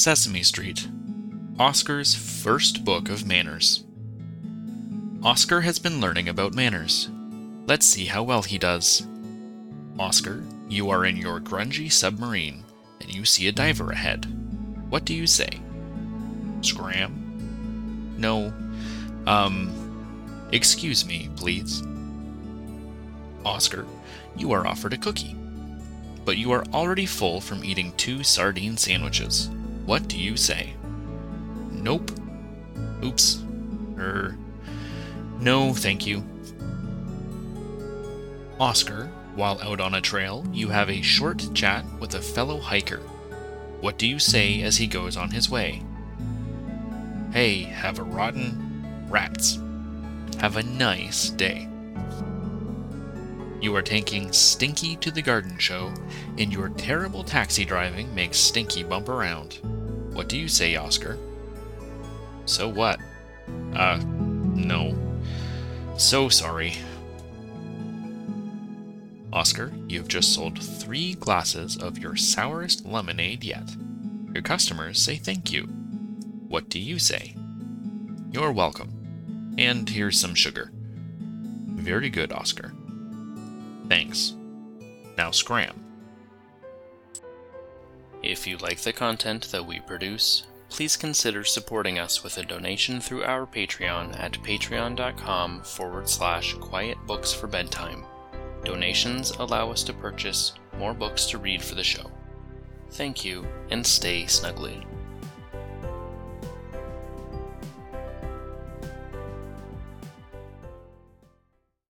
Sesame Street Oscar's first book of manners. Oscar has been learning about manners. Let's see how well he does. Oscar, you are in your grungy submarine and you see a diver ahead. What do you say? Scram? No. Um, excuse me, please. Oscar, you are offered a cookie. But you are already full from eating two sardine sandwiches. What do you say? Nope. Oops. Er. No, thank you. Oscar, while out on a trail, you have a short chat with a fellow hiker. What do you say as he goes on his way? Hey, have a rotten rats. Have a nice day. You are taking Stinky to the garden show, and your terrible taxi driving makes Stinky bump around. What do you say, Oscar? So what? Uh, no. So sorry. Oscar, you've just sold three glasses of your sourest lemonade yet. Your customers say thank you. What do you say? You're welcome. And here's some sugar. Very good, Oscar. Thanks. Now scram. If you like the content that we produce, please consider supporting us with a donation through our Patreon at patreon.com forward slash quiet books for bedtime. Donations allow us to purchase more books to read for the show. Thank you, and stay snuggly.